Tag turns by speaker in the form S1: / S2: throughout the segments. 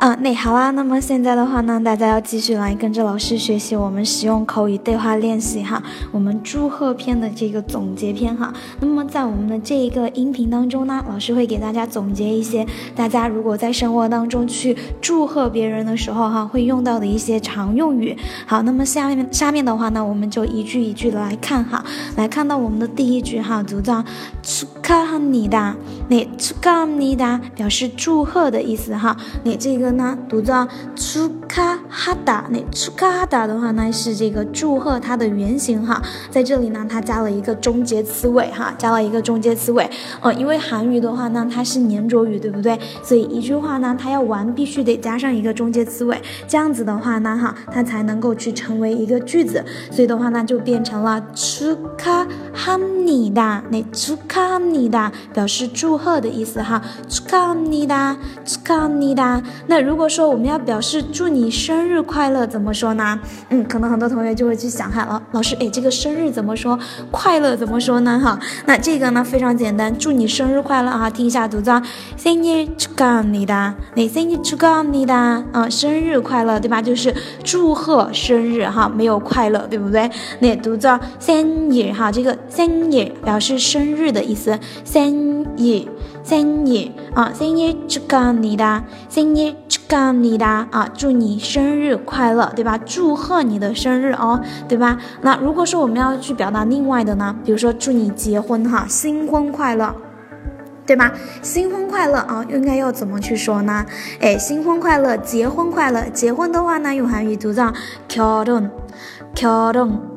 S1: 啊，那好啦，那么现在的话呢，大家要继续来跟着老师学习我们使用口语对话练习哈，我们祝贺篇的这个总结篇哈。那么在我们的这一个音频当中呢，老师会给大家总结一些大家如果在生活当中去祝贺别人的时候哈，会用到的一些常用语。好，那么下面下面的话呢，我们就一句一句的来看哈，来看到我们的第一句哈，读到卡哈尼达，内，卡哈尼达表示祝贺的意思哈，你这个呢，读作，卡哈达，内，卡哈达的话呢，是这个祝贺它的原型哈，在这里呢，它加了一个终结词尾哈，加了一个终结词尾。因为韩语的话呢，它是粘着语，对不对？所以一句话呢，它要完，必须得加上一个终结词尾，这样子的话呢，哈，它才能够去成为一个句子。所以的话呢，就变成了，卡哈尼达，内，卡哈尼。尼达表示祝贺的意思哈，出卡哈尼达，出卡哈尼达，那。如果说我们要表示祝你生日快乐，怎么说呢？嗯，可能很多同学就会去想哈，老老师，哎，这个生日怎么说？快乐怎么说呢？哈，那这个呢非常简单，祝你生日快乐啊！听一下读作생일축하합니 다， 那생일축하합니 다， 啊，生日快乐，对吧？就是祝贺生日哈，没有快乐，对不对？那读作생일哈，这个생일表示生日的意思， 生日。生日啊，生日祝贺你的，生日祝贺你的啊，祝你生日快乐，对吧？祝贺你的生日哦，对吧？那如果说我们要去表达另外的呢，比如说祝你结婚哈，新婚快乐，对吧？新婚快乐啊，应该要怎么去说呢？哎，新婚快乐，结婚快乐，结婚的话呢，用韩语读作결 혼， 결 혼。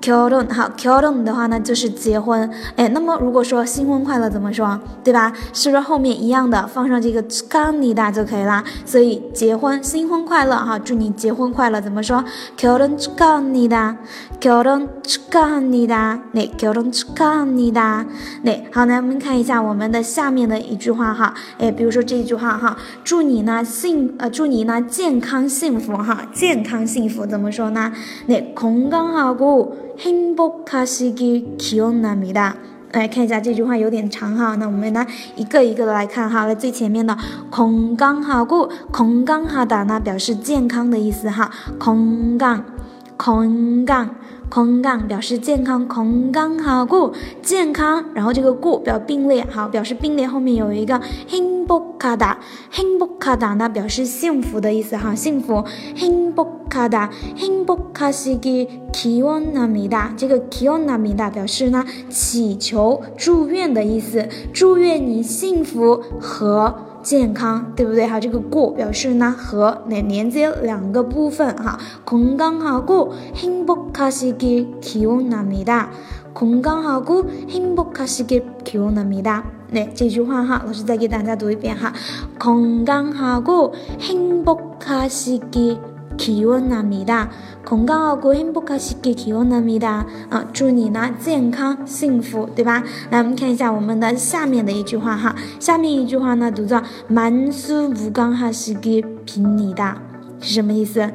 S1: 결혼好，결혼的话呢就是结婚，哎，那么如果说新婚快乐怎么说，对吧？是不是后面一样的放上这个축하니 다就可以啦？所以结婚新婚快乐哈，祝你结婚快乐怎么说？결혼축하합니 다， 결혼축하합니 다， 那결혼축하합니 다， 那好，来我们看一下我们的下面的一句话哈，哎，比如说这一句话哈，祝你呢幸呃，祝你呢健康幸福哈，健康幸福怎么说呢？那건강하고 幸福卡西基基翁纳米的，来看一下这句话有点长哈，那我们呢一个一个的来看哈，来最前面的空刚哈故空刚哈达呢表示健康的意思哈，空刚。空刚。空杠表示健康，空杠好故健康，然后这个故表并列，好表示并列后面有一个幸福卡达，幸福卡达呢表示幸福的意思哈，幸福幸福卡达，幸福卡西基祈원합니 다， 这个祈원합니 다表示呢祈求祝愿的意思，祝愿你幸福和。 健康，对不对？哈，这个过表示呢和那连接两个部分哈。건강하고행복하시길기원합니 다。 건강하고행복하시길기원합니 다。 那这句话哈，老师再给大家读一遍哈。건강하고행복하시길 기원합니 다。 건강하고행복하시길기원합니 다。 啊，祝你呢健康幸福，对吧？来，我们看一下我们的下面的一句话哈。下面一句话呢，读作만수무강하시길빕니 다， 是什么意思？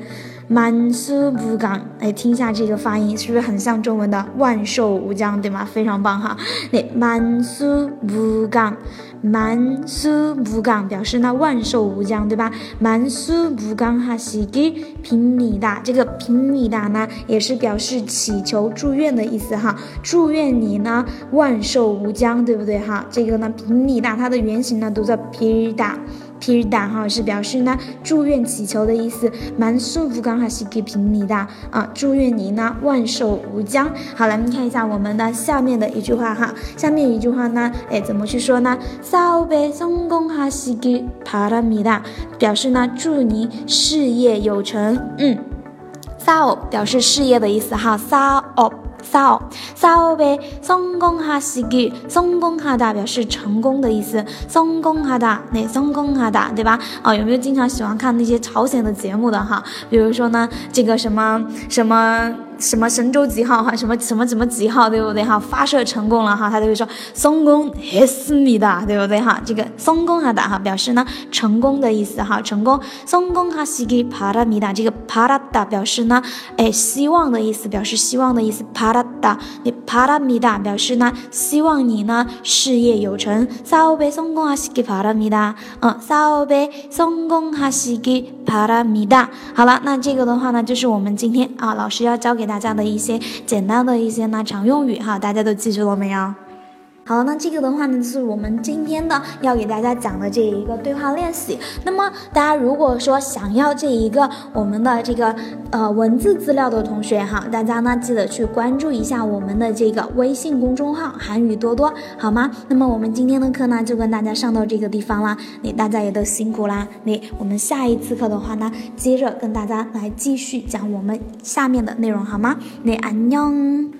S1: 满苏无港，来听一下这个发音，是不是很像中文的万寿无疆，对吗？非常棒哈！那满苏无港，满苏无港表示呢万寿无疆，对吧？满苏无港哈是给平米大，这个平米大呢也是表示祈求祝愿的意思哈，祝愿你呢万寿无疆，对不对哈？这个呢平米大它的原型呢读作皮 大。皮达哈是表示呢祝愿祈求的意思，蛮舒服刚好是给平米的啊，祝愿你呢万寿无疆。好，来我们看一下我们的下面的一句话哈，下面一句话呢，哎怎么去说呢？사업성공하시길바랍니 다， 表示呢祝你事业有成。嗯，사업表示事业的意思哈，사 업。 사업사업에성공하시 길， 성공하다表示成功的意思，성공하 다， 那성공하 다， 对吧？哦，有没有经常喜欢看那些朝鲜的节目的哈？比如说呢，这个什么什么 什么神舟几号哈，什么什么什么几号，对不对哈？发射成功了哈，他就会说성공했습니 다， 对不对哈？这个성공하다哈，表示呢成功的意思哈，成功。성공하시기바랍니 다， 这个바랍다表示呢，哎，希望的意思，表示希望的意思。바랍 다， 你바랍니 다， 表示呢，希望你呢事业有成。사업에성공하시기바랍니 다， 嗯，사업에성공하시기 达拉米达好了那这个的话呢就是我们今天啊老师要教给大家的一些简单的一些呢常用语哈大家都记住了没有？好，那这个的话呢，就是我们今天的要给大家讲的这一个对话练习。那么大家如果说想要这一个我们的这个呃文字资料的同学哈，大家呢记得去关注一下我们的这个微信公众号“韩语多多”，好吗？那么我们今天的课呢，就跟大家上到这个地方啦。那大家也都辛苦啦。那我们下一次课的话呢，接着跟大家来继续讲我们下面的内容，好吗？那安녕